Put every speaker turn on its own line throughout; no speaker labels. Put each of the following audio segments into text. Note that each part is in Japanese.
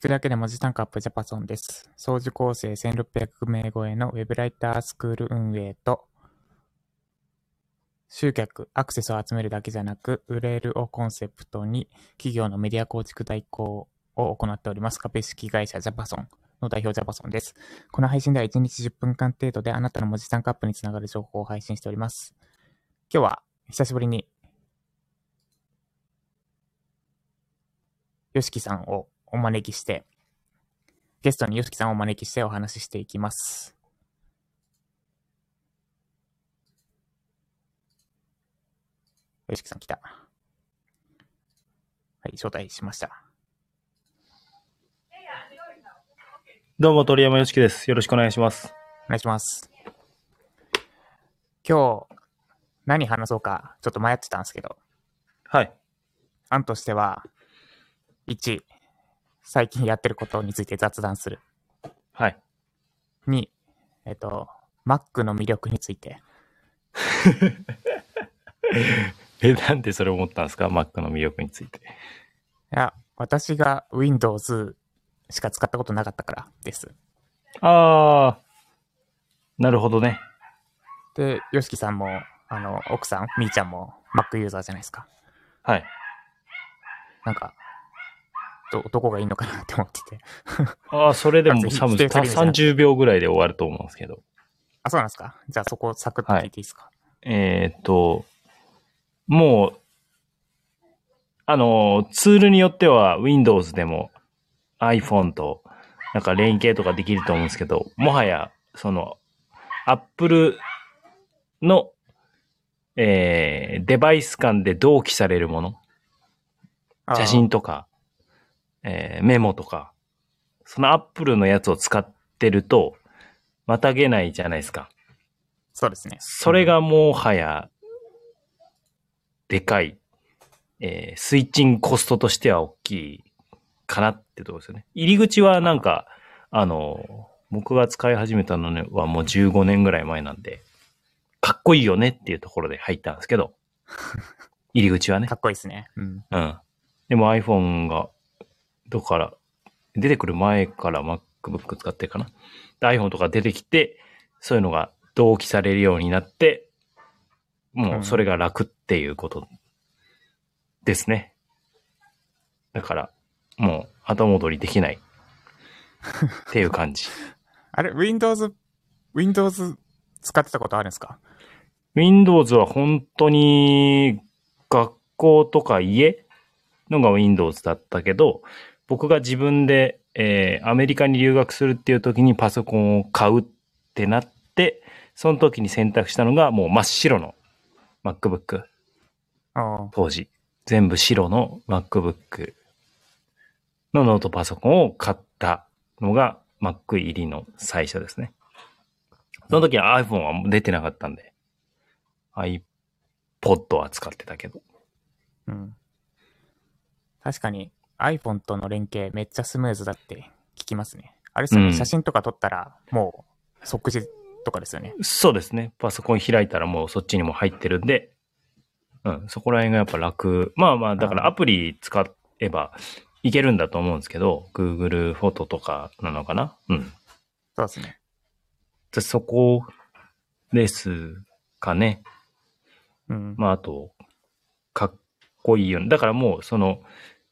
聞くだけで文字単価アップジャパソンです。総受構成1600名超えのウェブライタースクール運営と、集客、アクセスを集めるだけじゃなく、売れるをコンセプトに企業のメディア構築代行を行っております株式会社ジャパソンの代表ジャパソンです。この配信では1日10分間程度であなたの文字単価アップにつながる情報を配信しております。今日は久しぶりに、よしきさんをお招きして、ゲストによしきさんをお招きしてお話ししていきます。よしきさん来た。はい、招待しました。
どうも、鳥山よしきです。よろしくお願いします。
お願いします。今日、何話そうか、ちょっと迷ってたんですけど、
はい。
案としては、1、最近やってることについて雑談する。
はい。
2、えっと、Mac の魅力について。
え、なんでそれ思ったんですか ?Mac の魅力について。
いや、私が Windows しか使ったことなかったからです。
あー、なるほどね。
で、よしきさんも、あの、奥さん、みーちゃんも Mac ユーザーじゃないですか。
はい。
なんか、ど、どこがいいのかなって思ってて。
あー、それでも
あ
多分
否定する意味じゃなくて
30秒ぐらいで終わると思うんですけど。
あ、そうなんですか？じゃあそこサクッと聞いていいですか、
えーっと、もう、あの、ツールによっては Windows でも iPhone となんか連携とかできると思うんですけど、もはや、その、Apple の、えーデバイス間で同期されるもの、写真とか、えーメモとか、その Apple のやつを使ってると、またげないじゃないですか。
そうですね。
それがもはや、でかい、えースイッチングコストとしては大きいかなってところですよね。入り口はなんか、あの、僕が使い始めたのはもう15年ぐらい前なんで、かっこいいよねっていうところで入ったんですけど、入り口はね
か。っこいいですね。うん。
うん。でも iPhone が、どこから、出てくる前から MacBook 使ってるかな。で iPhone とか出てきて、そういうのが同期されるようになって、もうそれが楽っていうことですね。だから、もう後戻りできないっていう感じ。
あれ、Windows、Windows 使ってたことあるんですか
？Windows は本当に学校とか家のが Windows だったけど、僕が自分で、えーアメリカに留学するっていう時にパソコンを買うってなって、その時に選択したのがもう真っ白の MacBook 当時。全部白の MacBook のノートパソコンを買ったのが Mac 入りの最初ですね。その時は iPhone は出てなかったんで、iPod は使ってたけど。
うん。確かに iPhone との連携めっちゃスムーズだって聞きますね。あれですよね、
うん
写真とか撮ったらもう即時とかですよね。
そうですね。パソコン開いたらもうそっちにも入ってるんで、うん、そこら辺がやっぱ楽。まあまあ、だからアプリ使えばいけるんだと思うんですけど、Google フォトとかなのかなうん。
そうですね。
でそこですかね。
うん。
まあ、あと、かっこいいよね。だからもう、その、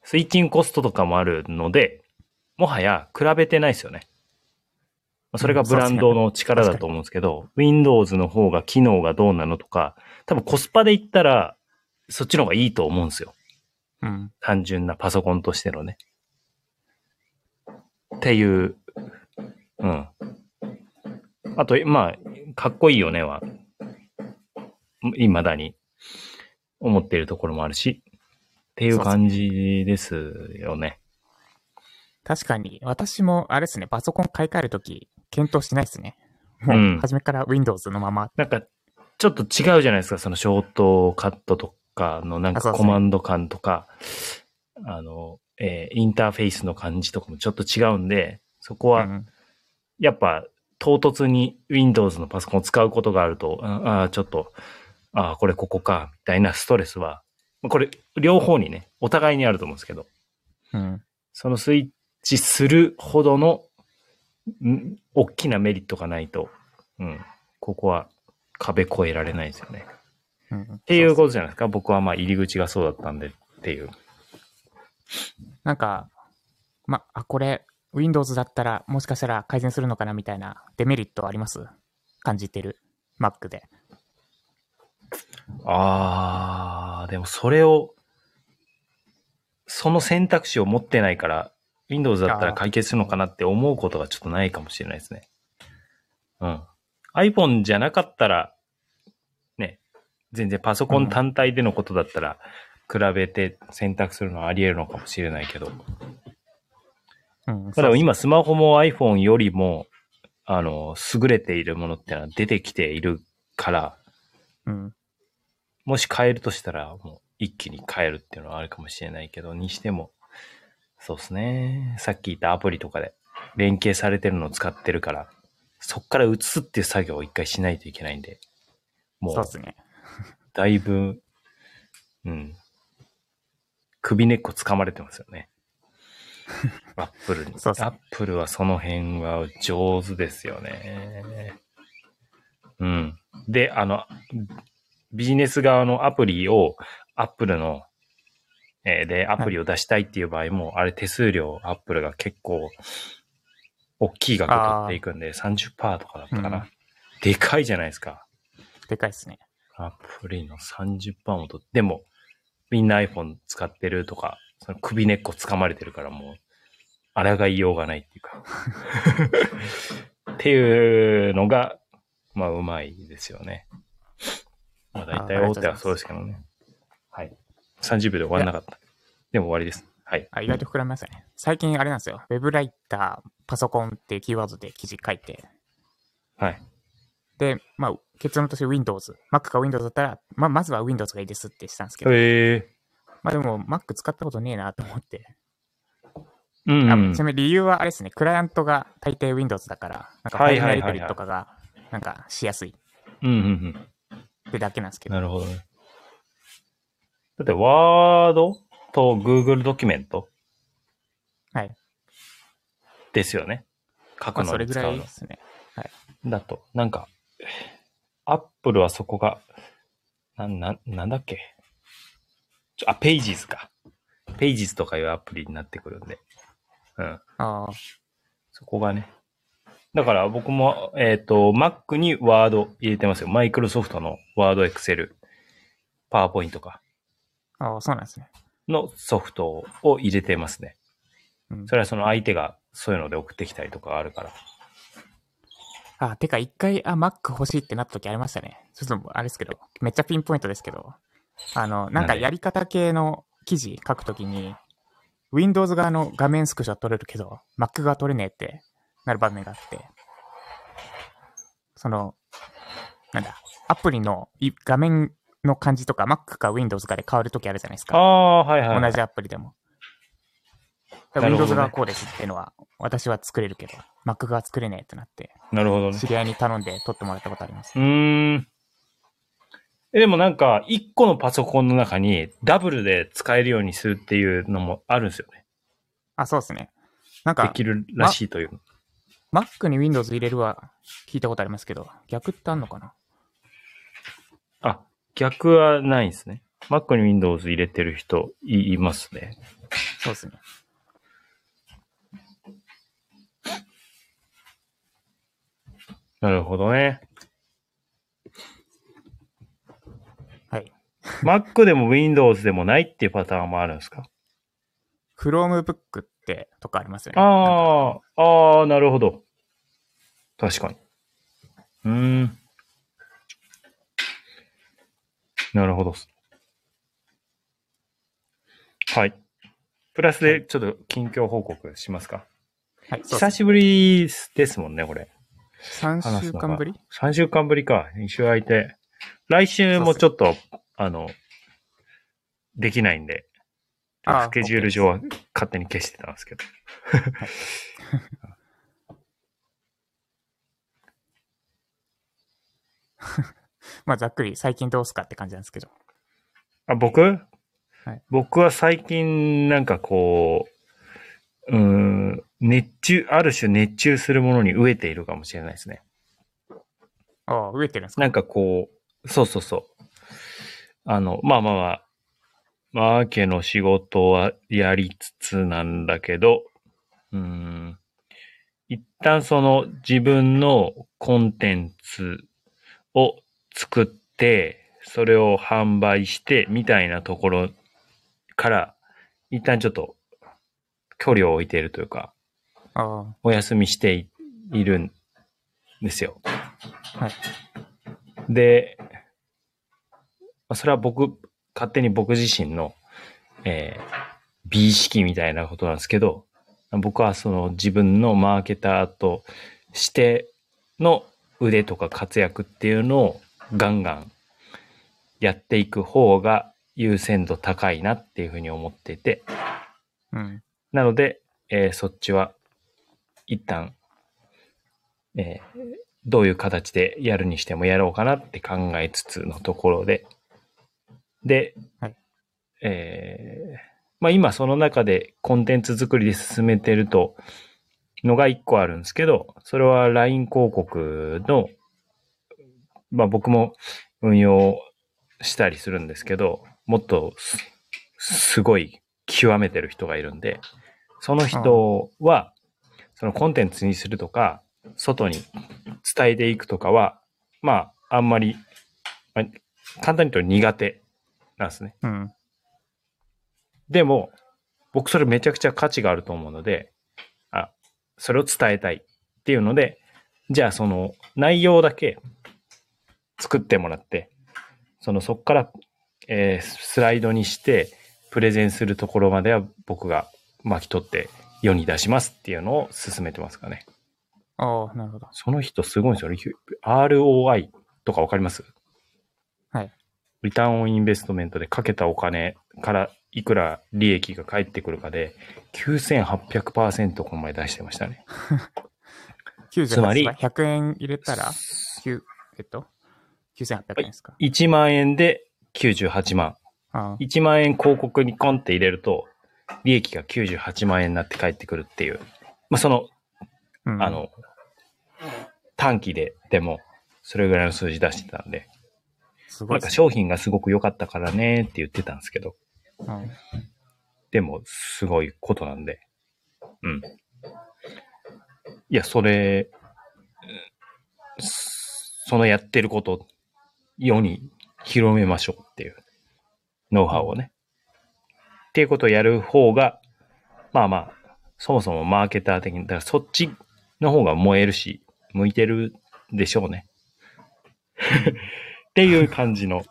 スイッチングコストとかもあるので、もはや比べてないですよね。まあそれがブランドの力だと思うんですけど、Windows の方が機能がどうなのとか、多分コスパで言ったら、そっちの方がいいと思うんですよ。
うん。
単純なパソコンとしてのね。っていう、うん。あと、まあ、かっこいいよねは、未だに思っているところもあるし、っていう感じですよね。
確かに、私もあれですね、パソコン買い替えるとき検討しないですね。もう、
うん
初めから Windows のまま。
なんか、ちょっと違うじゃないですか、そのショートカットとかのなんかコマンド感とか、あの、えーインターフェースの感じとかもちょっと違うんで、そこは、
うん
やっぱ、唐突に Windows のパソコンを使うことがあると、ああー、ちょっと、ああ、これここか、みたいなストレスは、これ、両方にね、お互いにあると思うんですけど、
うん。
そのスイッ致するほどの、ん大きなメリットがないと、うん、ここは壁越えられないですよね。
うん。っ
っていうことじゃないですか。僕はまあ入り口がそうだったんでっていう。
なんか、ま、あ、これ、Windows だったら、もしかしたら改善するのかなみたいなデメリットあります？感じてる？Mac で。
あー、でもそれを、その選択肢を持ってないから、Windows だったら解決するのかなって思うことがちょっとないかもしれないですね。うん。iPhone じゃなかったら、ね、全然パソコン単体でのことだったら、比べて選択するのはあり得るのかもしれないけど。
うん。
まあでも今スマホも iPhone よりも、あの、優れているものってのは出てきているから、
うん。
もし変えるとしたら、もう一気に変えるっていうのはあるかもしれないけど、にしても、そうですね。さっき言ったアプリとかで連携されてるのを使ってるから、そっから移すっていう作業を一回しないといけないんで、もう
そうで、すね。
だいぶ、うん、首根っこ掴まれてますよね。アップルに。アップルはその辺は上手ですよね。うん。で、あの、ビジネス側のアプリをアップルの、えーで、アプリを出したいっていう場合も、あれ手数料アップルが結構、大きい額取っていくんで、30%とかだったかな。
うん
でかいじゃないですか。
でかいですね。
アプリの30%もと、でも、みんな iPhone 使ってるとか、その首根っこ掴まれてるからもう、抗いようがないっていうか。っていうのが、まあ、うまいですよね。まあ、大体大手はそうですけどね。はい。30秒で終わらなかった。でも終わりです。はい。
あ、意外と膨らみましたね。最近あれなんですよ。ウェブライター、パソコンっていうキーワードで記事書いて、
はい。
で、まあ、結論として Windows。Mac か Windows だったら、まあ、まずは Windows がいいですってしたんですけど、
へえ
まあでも Mac 使ったことねえなと思って。
うん、うん
あちな。みに理由はあれですね、クライアントが大抵 Windows だから、なんかファイルのやり取りとかが、なんかしやすい
うん、うん、うん。
だけなんですけど。
なるほどね。だって、ワードと Google ドキュメント
はい。
ですよね。書く
まあ、
の
それぐ
に使うの
らいで。すね。
だと、なんか、アップルはそこが、なん、なん、なんだっけ？あ、ペイジーズか。ペイジーズとかいうアプリになってくるんで。うん。
ああ、
そこがね。だから僕も、えっ、と、Mac にワード入れてますよ。マイクロソフトのワード、エクセル、パワーポイントか。
ああ、そうなんですね。
のソフトを入れてますね。
うん
それはその相手がそういうので送ってきたりとかあるから。
あ、てか一回、あ、Mac 欲しいってなった時ありましたね。ちょっとあれですけど、めっちゃピンポイントですけど、あの、なんかやり方系の記事書くときに、Windows 側の画面スクショは撮れるけど、Mac 側撮れねえってなる場面があって、その、なんだ、アプリのい画面の感じとか Mac か Windows かで変わるときあるじゃないですか。
ああ、はいはい、はい。
同じアプリでも。Windows
ね
側こうですっていうのは、私は作れるけど、Mac 側作れねえってなって、
なるほどね。
知り合いに頼んで撮ってもらったことあります。
うーん。えでもなんか、一個のパソコンの中にダブルで使えるようにするっていうのもあるんですよね。
あ、そうですね。なんか、
できるらしいという。
Mac に Windows 入れるは聞いたことありますけど、逆ってあんのかな？
あ、逆はないんですね。Mac に Windows 入れてる人いいますね。
そうですね。
なるほどね。
はい。
Mac でも Windows でもないっていうパターンもあるんですか
？Chromebook ってとかありますよね。
ああ、ああ、なるほど。確かに。うーん。なるほど。はい。プラスでちょっと近況報告しますか。
はい、
久しぶりですもんね、これ。
3週間ぶり
?3 週間ぶりか。2週空いて。来週もちょっと、あの、できないんで、
あー
スケジュール上は勝手に消してたんですけど。
まあ、ざっくり最近どうすかって感じなんですけど。
あ、僕、
い
僕は最近なんかこう、うーん、熱中、ある種熱中するものに飢えているかもしれないですね。
ああ、飢えてるんですか？
なんかこう、そうそうそう。あの、まあまあまあ、マーケの仕事はやりつつなんだけど、うーん、一旦その自分のコンテンツを作って、それを販売してみたいなところから、一旦ちょっと距離を置いているというか、
あ
お休みしていいるんですよ。
あ、はい。
で、まあそれは僕、勝手に僕自身の、えー美意識みたいなことなんですけど、僕はその自分のマーケターとしての腕とか活躍っていうのをガンガンやっていく方が優先度高いなっていうふうに思っていて、
うん。
なので、えーそっちは一旦、えーどういう形でやるにしてもやろうかなって考えつつのところで、で、
はい。
えーまあ今その中でコンテンツ作りで進めてると、のが一個あるんですけど、それは LINE 広告の、まあ僕も運用したりするんですけど、もっとすすごい極めてる人がいるんで、その人は、そのコンテンツにするとか、外に伝えていくとかは、まあ、あんまり、まあ簡単に言うと苦手なんですね。
うん。
でも、僕それめちゃくちゃ価値があると思うので、あ、それを伝えたいっていうので、じゃあその内容だけ作ってもらって、そのそっから、えースライドにしてプレゼンするところまでは僕が巻き取って世に出しますっていうのを進めてますかね。
ああ、なるほど。
その人すごいんですよ。ROI とかわかります？
はい。
リターンオンインベストメントでかけたお金からいくら利益が返ってくるかで、9800%この前出してましたね。
98
つまり
倍100円入れたら、9えっと、9800円ですか
？1万円で98万。
あ
1万円広告にコンって入れると、利益が98万円になって返ってくるっていう。まあ、その、
あ、うん
あ、の、短期ででも、それぐらいの数字出してたんで、
すごいですね。
商品がすごく良かったからねって言ってたんですけど、
うん
でも、すごいことなんで。うん。いや、それ、うんそのやってること、世に広めましょうっていう、ノウハウをね。っていうことをやる方が、まあまあ、そもそもマーケター的に、だからそっちの方が燃えるし、向いてるでしょうね。っていう感じの、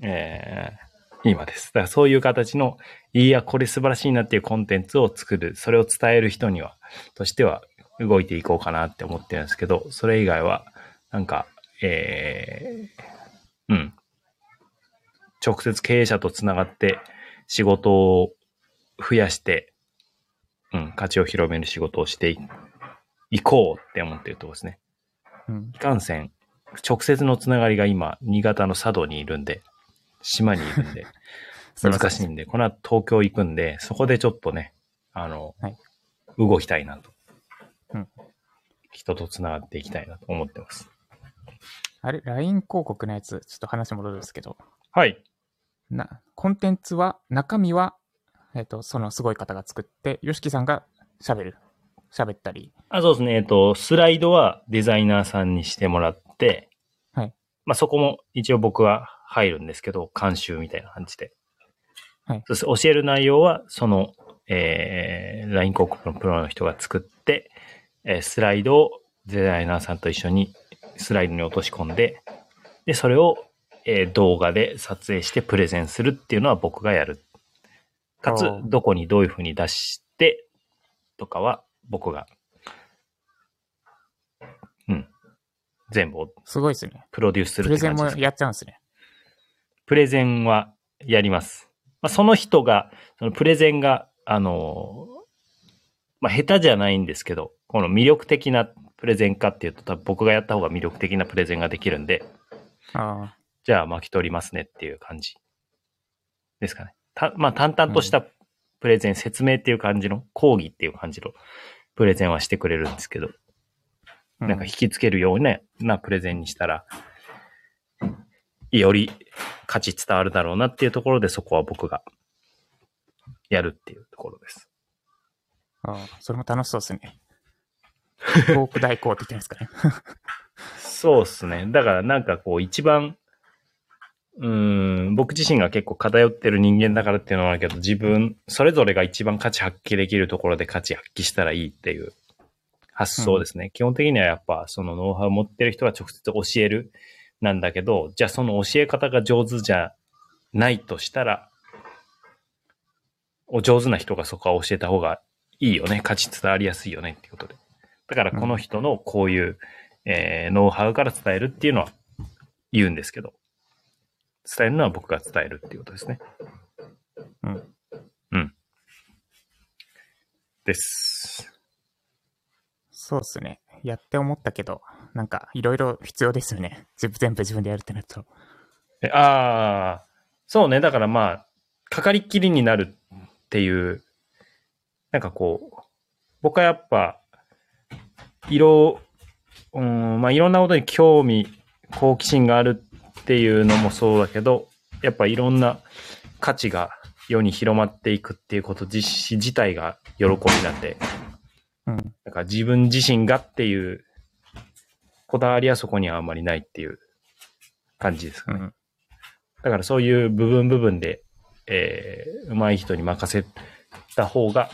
えー今です。だからそういう形の、いや、これ素晴らしいなっていうコンテンツを作る、それを伝える人には、としては動いていこうかなって思ってるんですけど、それ以外は、なんか、えー、うん。直接経営者とつながって仕事を増やして、うん、価値を広める仕事をしていいこうって思ってるとこですね。
うん。
いかんせん、直接のつながりが今、新潟の佐渡にいるんで、島にいるんで、難しいんで、この後東京行くんで、そこでちょっとね、あの、
はい
動きたいなと。
うん
人とつながっていきたいなと思ってます。
あれ、LINE 広告のやつ、ちょっと話戻るんですけど、
はい。
な、コンテンツは、中身は、えっ、と、そのすごい方が作って、ヨシキさんが喋る。喋ったり。
あ、そうですね。えっと、スライドはデザイナーさんにしてもらって、
はい。
まあ、そこも一応僕は入るんですけど、監修みたいな感じで。
はい
そして教える内容は、その、えー、LINE 広告のプロの人が作って、えースライドをデザイナーさんと一緒にスライドに落とし込んで、で、それを、えー動画で撮影してプレゼンするっていうのは僕がやる。かつどこにどういうふうに出して、とかは僕が、うん。全部を
すごいですね。
プロデュースする
プレゼンも。やっちゃうんですね。
プレゼンはやります。まあ、その人が、そのプレゼンが、あのーまあ、下手じゃないんですけど、この魅力的なプレゼンかっていうと、多分僕がやった方が魅力的なプレゼンができるんで、
あ
じゃあ巻き取りますねっていう感じですかね。たまあ、淡々としたプレゼン、説明っていう感じの、講義っていう感じのプレゼンはしてくれるんですけど、
う
なんか引きつけるような、なプレゼンにしたら、より価値伝わるだろうなっていうところで、そこは僕がやるっていうところです。
ああそれも楽しそうですね。トーク代行って言ってるんですかね。
そうっすね。だからなんかこう一番、うーん、僕自身が結構偏ってる人間だからっていうのはあるけど、自分、それぞれが一番価値発揮できるところで価値発揮したらいいっていう発想ですね。基本的にはやっぱそのノウハウを持ってる人が直接教えるなんだけど、じゃあその教え方が上手じゃないとしたら、お上手な人がそこは教えた方がいいよね。価値伝わりやすいよねっていうことで。だからこの人のこういう、えーノウハウから伝えるっていうのは言うんですけど、伝えるのは僕が伝えるっていうことですね。
うん。
うん。です。
そうですね。やって思ったけど、なんかいろいろ必要ですよね。全部自分でやるってなると。
えああ、そうね。だからまあ、かかりっきりになるっていう、なんかこう、僕はやっぱ、色、うん、まあいろんなことに興味、好奇心があるっていうのもそうだけど、やっぱいろんな価値が世に広まっていくっていうこと自自体が喜びなんで、
うん。
だから自分自身がっていうこだわりはそこにはあんまりないっていう感じですかね。
うん。
だからそういう部分部分で、えー、上手い人に任せた方が、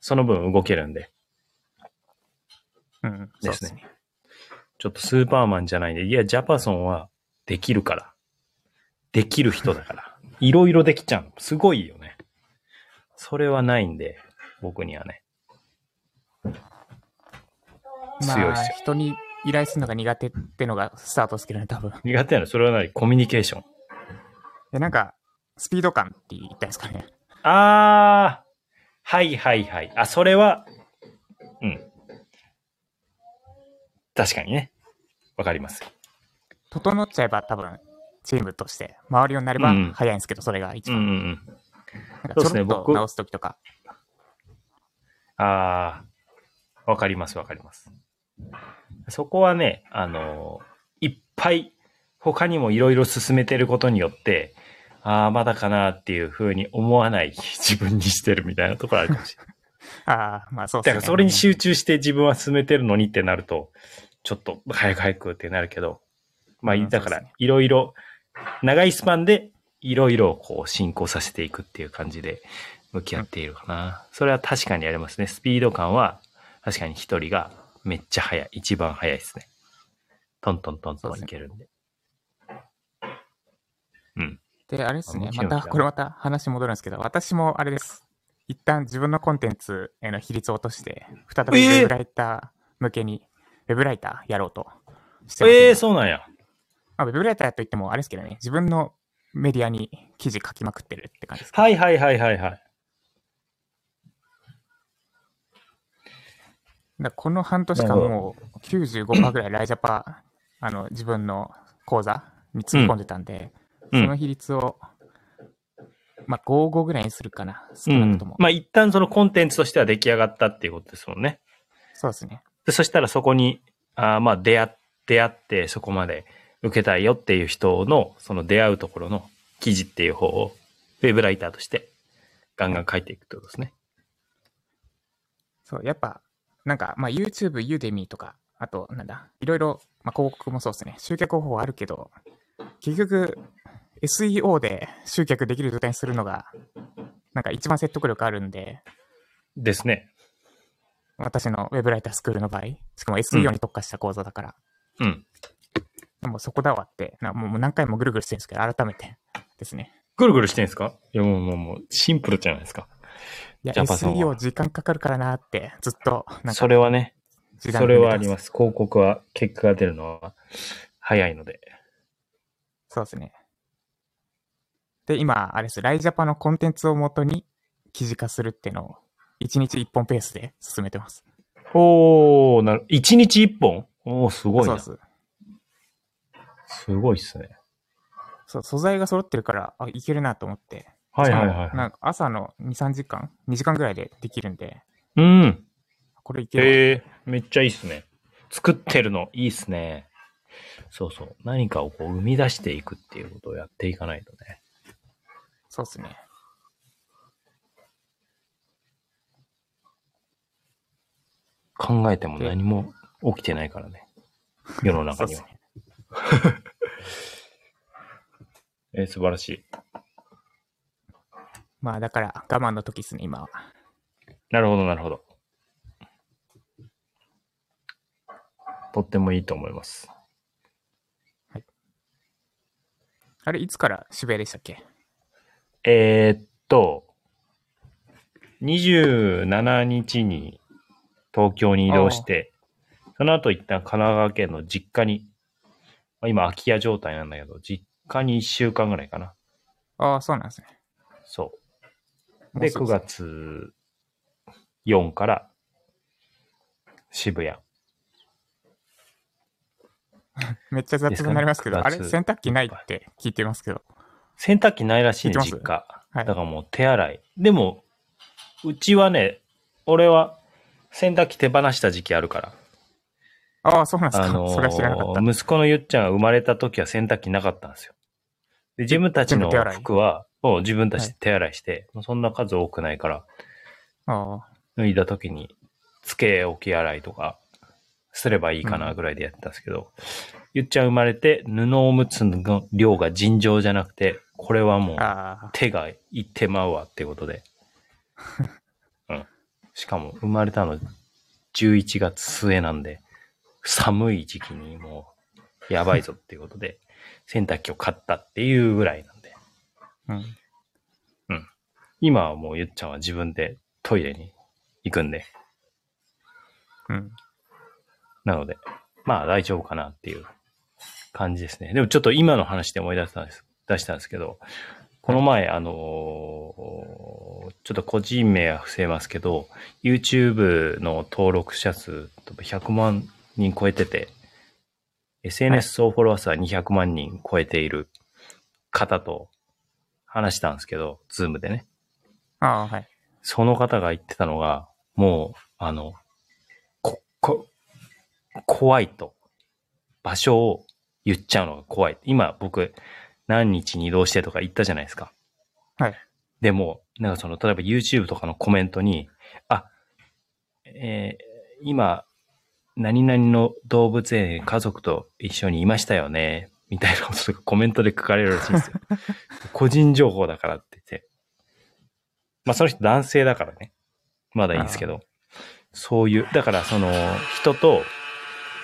その分動けるんで、
うん。そうですね。
ちょっとスーパーマンじゃないんで、いや、ジャパソンはできるから。できる人だから。いろいろできちゃうの。すごいよね。それはないんで、僕にはね。強い
まあ
っすよ、
人に依頼するのが苦手ってのがスタートですけどね、多分。
苦手なの？それは何？コミュニケーション。
で、なんか、スピード感って言ったんですかね？
あー、はいはいはい。あ、それは、うん。確かにね。わかります。
整っちゃえば多分、チームとして、周りになれば
うん
早いんですけど、それが一
うんうん
番。
うん。
なんか
そうですね
ちょろっと
僕
直すときとか。
あー、わかりますわかります。そこはね、あのいっぱい他にもいろいろ進めてることによって、ああ、まだかなっていうふうに思わない自分にしてるみたいなところあるかもしれない。
ああ、まあそうですね。
だからそれに集中して自分は進めてるのにってなると、ちょっと早く早くってなるけど、まあ
うん
だからいろいろ、長いスパンでいろいろこう進行させていくっていう感じで向き合っているかな。それは確かにありますね。スピード感は確かに一人がめっちゃ速い。一番速いですね。トントントントンいけるんで。うん。
で、あれですねまた、これまた話戻るんですけど、私もあれです。一旦自分のコンテンツへの比率を落として、再びウ
えー
ェブライター向けに、ウェブライターやろうとしてます、
ええー、そうなんや。
まあ、ウェブライターといっても、あれですけどね、自分のメディアに記事書きまくってるって感じです。
はいはいはいはいはい。
だこの半年間もう95%ぐらいライジャパ、あの、自分の講座に突っ込んでたんで、
うん
その比率を、まあ、55ぐらいにするかな、少
う
なくとも。。
んまあ一旦そのコンテンツとしては出来上がったっていうことですもんね。
そうですね。
でそしたらそこに、あーまあ出会出会ってそこまで受けたいよっていう人の、その出会うところの記事っていう方を、ウェブライターとしてガンガン書いていくってことですね。
そう、やっぱ、なんか、まあ、YouTube、Udemy とか、あと、なんだ、いろいろ、まあ、広告もそうですね、集客方法あるけど、結局、SEO で集客できる状態にするのが、なんか一番説得力あるんで、
ですね。
私のウェブライタースクールの場合、しかも SEO に特化した講座だから、
うん。
でもそこだわって、なもう何回もぐるぐるしてるんですけど、改めてですね。
ぐるぐるしてんすか？いやもうもうもうシンプルじゃないですか。
いや、
ジャパソンは
SEO 時間かかるからなって、ずっと、なんか、
それはね、それはあり
す。
ます。広告は結果が出るのは早いので。
そうですね。で、今、あれです、ライジャパのコンテンツをもとに記事化するっていうのを、1日1本ペースで進めてます。
おー、なる、一日一本？おー、すごいな。
そうです。
すごいっすね。
そう、素材が揃ってるから、あ、いけるなと思って。
はいはいは
しかもなんか朝の2、3時間 ?2 時間ぐらいでできるんで、
い。うん。
これいける。
へえ、めっちゃいいっすね。作ってるのいいっすね。そうそう。何かをこう生み出していくっていうことをやっていかないとね。
そうっすね。
考えても何も起きてないからね。世の中には。
ね。
えー素晴らしい。
まあだから我慢の時っすね、今は。
なるほど、なるほど。とってもいいと思います。
あれ、いつから渋谷でしたっけ？
えーっと、27日に東京に移動して、その後一旦神奈川県の実家に、まあ今空き家状態なんだけど、実家に1週間ぐらいかな。
ああ、そうなんですね。
そう。で、9
もうすぐ
月4から渋谷。
めっちゃ雑になりますけど、あれ、洗濯機ないって聞いてますけど。
洗濯機ないらしいね、実家。
はい
だからもう手洗い。でも、うちはね、俺は洗濯機手放した時期あるから。
ああ、そうなんですか。
あのー
それは知らなかった。
息子のゆっちゃんが生まれた時は洗濯機なかったんですよ。で、自分たちの服は、もう自分たちで手洗いして、もうそんな数多くないから、
ああ、
脱いだ時に、つけ置き洗いとか、すればいいかなぐらいでやってたんですけど、ゆっちゃん生まれて、布おむつの量が尋常じゃなくて、これはもう、手がいってまうわってことで。うん。しかも生まれたの11月末なんで、寒い時期にもうやばいぞっていうことで、洗濯機を買ったっていうぐらいな
うん。
今はもうゆっちゃんは自分でトイレに行くんで。
うん。
なので、まあ大丈夫かなっていう感じですね。でもちょっと今の話で思い出したんです、出したんですけど、この前、あのーちょっと個人名は伏せますけど、YouTube の登録者数100万人超えてて、SNS 総フォロワー数は200万人超えている方と話したんですけど、ズームでね。
ああ、はい。
その方が言ってたのが、もう、あの、こ、こ、怖いと。場所を言っちゃうのが怖い。今僕、何日に移動してとか言ったじゃないですか。
はい。
でも、なんかその、例えば YouTube とかのコメントに、あ、えー今、何々の動物園家族と一緒にいましたよね。みたいなことがコメントで書かれるらしいんですよ。個人情報だからって言って。まあその人男性だからね。まだいいんですけど。そういう、だからその人と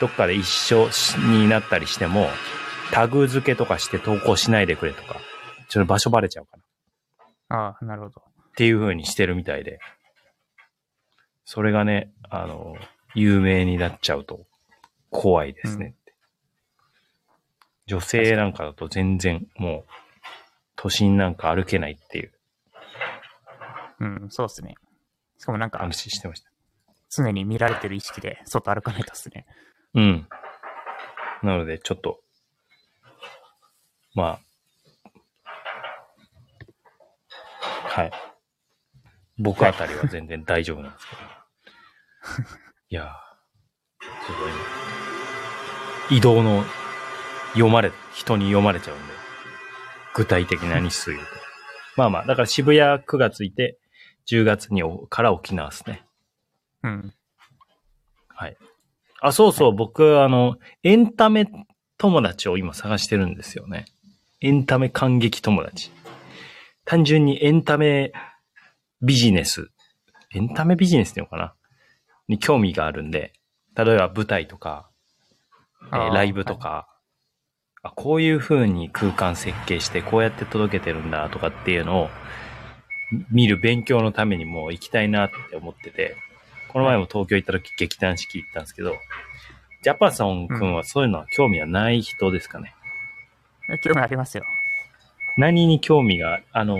どっかで一緒になったりしても、タグ付けとかして投稿しないでくれとか、ちょっと場所バレちゃうかな。
ああ、なるほど。
っていう風にしてるみたいで。それがね、あの、有名になっちゃうと怖いですね。女性なんかだと全然もう、都心なんか歩けないっていう
うん、そうですね。しかもなんか、
話してました。
常に見られてる意識で外歩かないとですね。
うん。なので、ちょっと、まあ、はい。僕あたりは全然大丈夫なんですけど。いやー、すごいね。移動の読まれ、人に読まれちゃうんで、具体的な日数言うと。まあまあ、だから渋谷9月いて、10月におから沖縄ですね。
うん。
はい。あ、そうそう、僕、あの、エンタメ友達を今探してるんですよね。エンタメ感激友達。単純にエンタメビジネス。エンタメビジネスっていうのかな？に興味があるんで、例えば舞台とか、えーライブとか、あ、こういう風に空間設計して、こうやって届けてるんだとかっていうのをみ見る勉強のためにもう行きたいなって思ってて、この前も東京行った時劇団四季行ったんですけど、ジャパソン君はそういうのは興味はない人ですかね？
え興味ありますよ。
何に興味が、あの、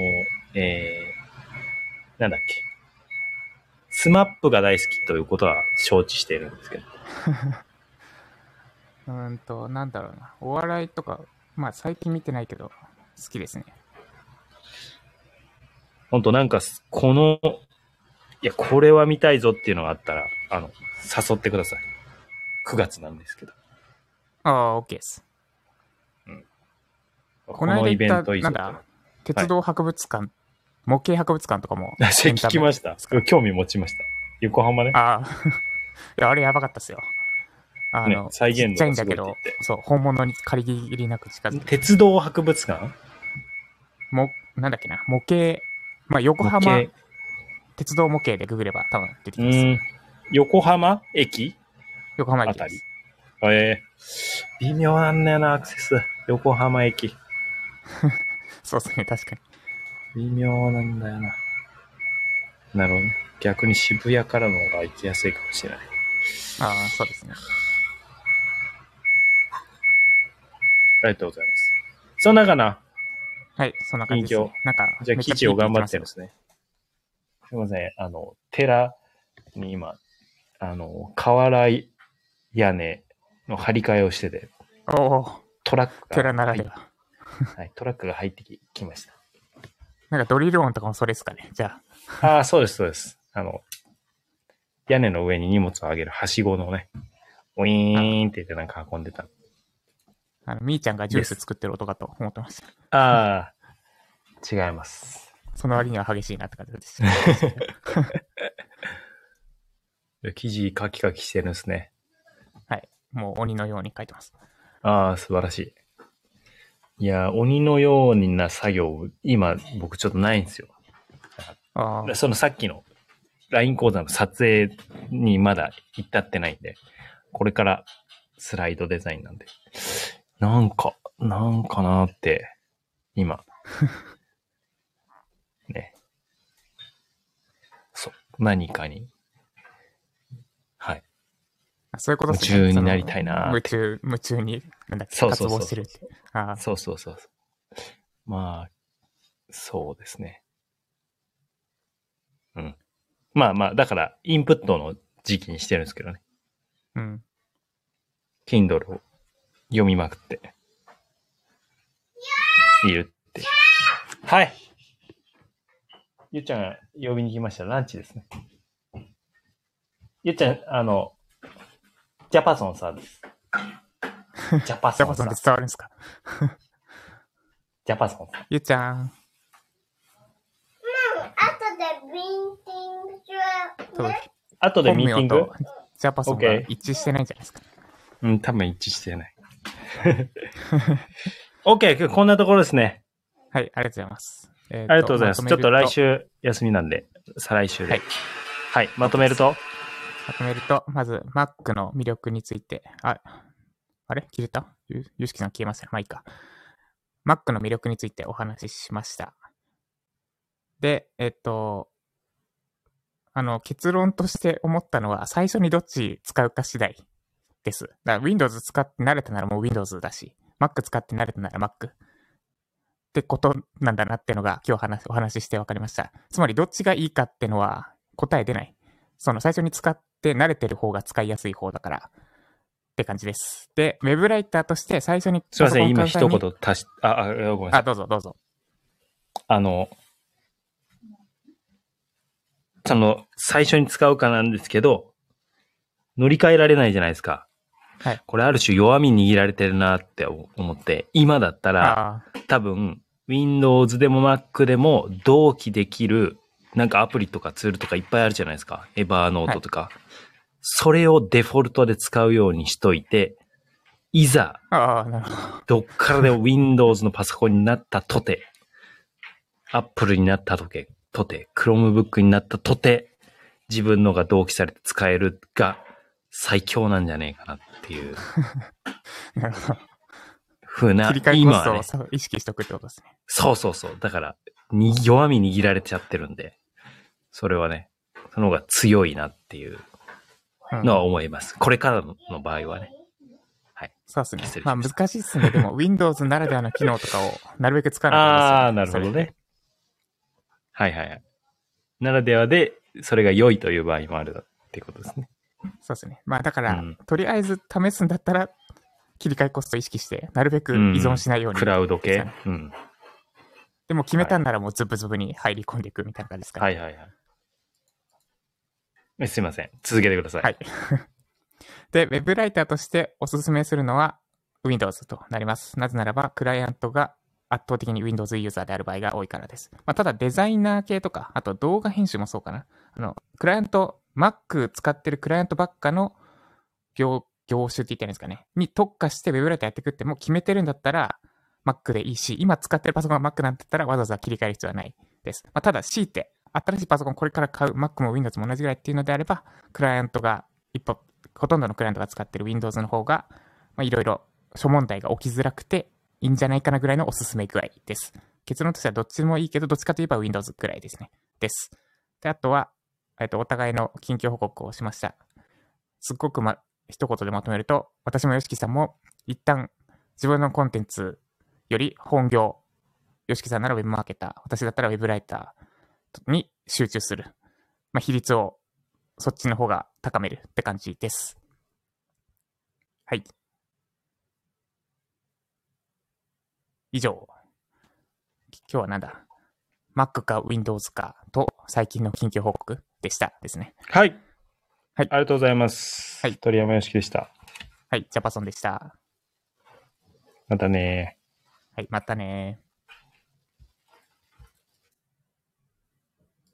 えー、なんだっけ？スマップが大好きということは承知しているんですけど。
うーんと、なんだろうな。お笑いとか、まあ最近見てないけど、好きですね。
ほんとなんか、この、いや、これは見たいぞっていうのがあったら、あの、誘ってください。9月なんですけど。
ああ、OK です。
こ
この
のイベント以上
なんだ、鉄道博物館、模型博物館とかも。
聞きました。興味持ちました。横浜ね。
ああ、いや、あれやばかったっすよ。あの、
ね再現度が
ちっちゃいんだけどそう、本物に仮ぎりなく近づいて、
鉄道博物館？
も、なんだっけな、模型、まあ、横浜鉄道模型でググれば多分出てき
う
ます。
ん。横浜駅？
横浜
あたり。ええ微妙なんだよな、アクセス。横浜駅。
そうですね、確かに。
微妙なんだよな。なるほどね。逆に渋谷からの方が行きやすいかもしれない。
ああ、そうですね。
ありがとうございます。そんなかな？
はい、そんな感じです、
近
ね。なんか、
じゃあ
めっちゃ
記事を頑張ってるんですね。すいません。あの、寺に今、あの、瓦屋根の張り替えをしてて、
おお、
トラックが、
寺ならでは。
はい、トラックが入ってききました。
なんかドリル音とかもそれですかね。じゃ
ああ、そうです、そうです。あの、屋根の上に荷物を上げるはしごのね、ウィーンって言ってなんか運んでた。
あ、あの、みーちゃんがジュース作ってる音かと思ってました。
ああ、違います。
その割には激しいなって感じです。
記事カキカキしてるんですね。
はい。もう鬼のように書いてます。
ああ、素晴らしい。いや、鬼のような作業、今、僕ちょっとないんですよ。
ああ、
そのさっきの LINE 講座の撮影にまだ至ってないんで、これからスライドデザインなんで、なんか、なんかなーって、今、ね。そう、何かに、はい。
そういうことです
夢中になりたいな
夢中、夢中に、なんだっけ、
そうそうそう
活動してるって。
そうそうそう。まあ、そうですね。うん。まあまあ、だから、インプットの時期にしてるんですけどね。
うん。
Kindle を読みまくって。いるって。はい。ゆっちゃんが呼びに来ました。ランチですね。ゆっちゃん、あの、ジャパソンさんです。ジャパソンさん
ジャパソンで。伝わるんですか？
ジャパソンさん。
ゆうちゃん。
後でビンティングし
と
後でミーティング？
ジャパソンが一致してないんじゃないですか？
うん、多分一致してない。OK、今日こんなところですね。
はい、ありがとうございます。えー
ありがとうございます。ちょっと来。
ま
週休みなんで、再来週で。
はい
はい。まとめると、
まとめると、まず、Mac の魅力について、あ、あれ？切れた？ゆゆうすきさん消えましたね。まあいいか。Mac の魅力についてお話ししました。で、えっと、あの、結論として思ったのは、最初にどっち使うか次第です。だから Windows 使って慣れたならもう Windows だし、Mac 使って慣れたなら Mac。ってことなんだなってのが今日話お話しして分かりました。つまりどっちがいいかってのは答え出ない。その最初に使って慣れてる方が使いやすい方だからって感じです。で、ウェブライターとして最初に
すいません、今一言足し、あ、あ、ごめんなさ
あ、
い。
どうぞどうぞ。
あの、その、最初に使うかなんですけど、乗り換えられないじゃないですか。
はい。
これある種弱み握られてるなって思って、今だったら、多分、Windows でも Mac でも同期できる、なんかアプリとかツールとかいっぱいあるじゃないですか。エバーノートとか。それをデフォルトで使うようにしといて、いざ。
ど
っからでも Windows のパソコンになったとて、Apple になったとて、とて、Chromebook になったとて、自分のが同期されて使えるが最強なんじゃねえかなっていう
なるほど。
風な
切り、替えコ
今は
意識しとくってことですね。
そうそうそう。だから、に弱み握られちゃってるんで、それはね、その方が強いなっていう
うん
のは思います。これからの場合はね。
そうですねまあ難しいっすね。でも Windows ならではの機能とかをなるべく使わ
ああ、
ないけないですよ
なるほど。ね。はいはいはい。ならではで、それが良いという場合もあるっていうことですね。
そうですね。まあだから、
うん
とりあえず試すんだったら、切り替えコスト意識して、なるべく依存しないように。
クラウド系？うん。
でも決めたんならもうズブズブに入り込んでいくみたいな感じですかね。
はいはいはい。えすいません。続けてください。
はい。で、ウェブライターとしておすすめするのは Windows となります。なぜならば、クライアントが圧倒的に Windows ユーザーである場合が多いからです。まあ、ただ、デザイナー系とか、あと動画編集もそうかな。あの、クライアント、Mac 使ってるクライアントばっかの業業種って言ったらいいんですかね。に特化してウェブライターやってくってもう決めてるんだったら、Mac でいいし、今使ってるパソコンが Mac なんだったらわざわざ切り替える必要はないです。まあ、ただ、強いて、新しいパソコンこれから買う Mac も Windows も同じぐらいっていうのであれば、クライアントが一歩、ほとんどのクライアントが使ってる Windows の方が、まあ、いろいろ諸問題が起きづらくていいんじゃないかなぐらいのおすすめ具合です。結論としてはどっちもいいけど、どっちかといえば Windows ぐらいですね。です。で、あとは、えっと、お互いの近況報告をしました。すっごくま、一言でまとめると、私も YOSHIKI さんも一旦自分のコンテンツより本業、YOSHIKI さんならウェブマーケター、私だったらウェブライターに集中する。まあ、比率をそっちの方が高めるって感じです。はい。以上。今日はなんだ ?Mac か Windows かと最近の近況報告でしたですね。
はい。
はい
ありがとうございます。
はい
鳥山よしきでした。
はい、ジャパソンでした。
またね
はい、またね